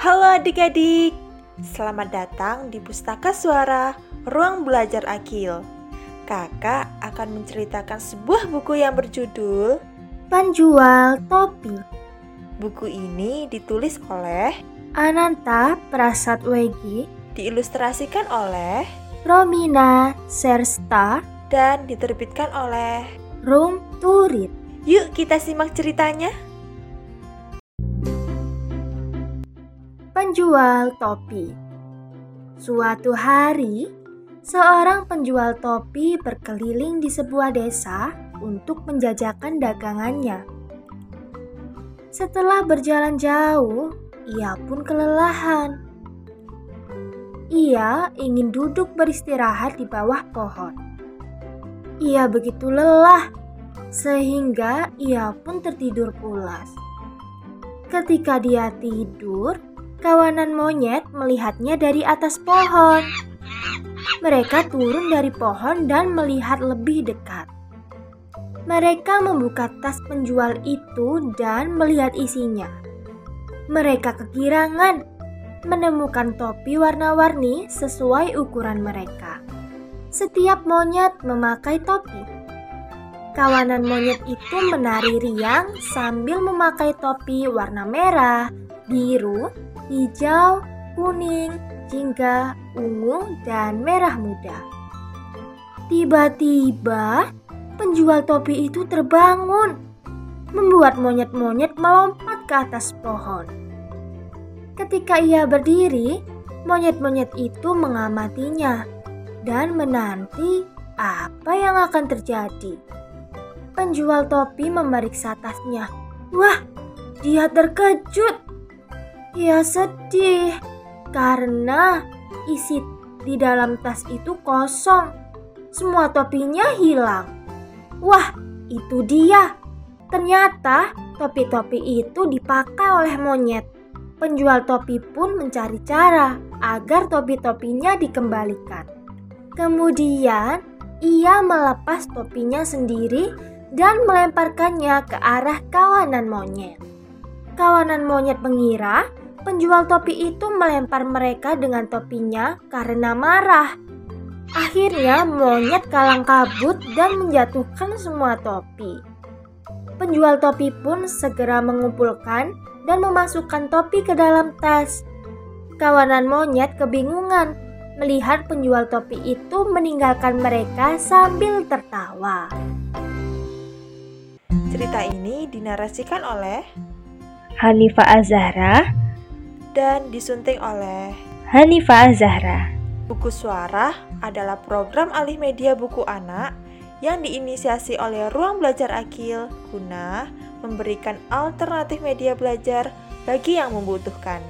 Halo adik-adik, selamat datang di Pustaka Suara Ruang Belajar Akil. Kakak akan menceritakan sebuah buku yang berjudul Penjual Topi. Buku ini ditulis oleh Ananta Prasad Wegi, diilustrasikan oleh Romina Sersta, dan diterbitkan oleh Room to Read. Yuk kita simak ceritanya. Penjual topi. Suatu hari, seorang penjual topi berkeliling di sebuah desa untuk menjajakan dagangannya. Setelah berjalan jauh, ia pun kelelahan. Ia ingin duduk beristirahat di bawah pohon. Ia begitu lelah sehingga ia pun tertidur pulas. Ketika dia tidur, kawanan monyet melihatnya dari atas pohon. Mereka turun dari pohon dan melihat lebih dekat. Mereka membuka tas penjual itu dan melihat isinya. Mereka kegirangan menemukan topi warna-warni sesuai ukuran mereka. Setiap monyet memakai topi. Kawanan monyet itu menari riang sambil memakai topi warna merah, biru, hijau, kuning, jingga, ungu, dan merah muda. Tiba-tiba, penjual topi itu terbangun, membuat monyet-monyet melompat ke atas pohon. Ketika ia berdiri, monyet-monyet itu mengamatinya dan menanti apa yang akan terjadi. Penjual topi memeriksa tasnya. Wah, dia terkejut ia sedih karena isi di dalam tas itu kosong. Semua topinya hilang. Wah, itu dia. Ternyata topi-topi itu dipakai oleh monyet. Penjual topi pun mencari cara agar topi-topinya dikembalikan. Kemudian, ia melepas topinya sendiri dan melemparkannya ke arah kawanan monyet. Kawanan monyet mengira penjual topi itu melempar mereka dengan topinya karena marah. Akhirnya monyet kalang kabut dan menjatuhkan semua topi. Penjual topi pun segera mengumpulkan dan memasukkan topi ke dalam tas. Kawanan monyet kebingungan melihat penjual topi itu meninggalkan mereka sambil tertawa. Cerita ini dinarasikan oleh Hanifa Azahra dan disunting oleh Hanifa Azahra. Buku Suara adalah program alih media buku anak yang diinisiasi oleh Ruang Belajar Akil guna memberikan alternatif media belajar bagi yang membutuhkan.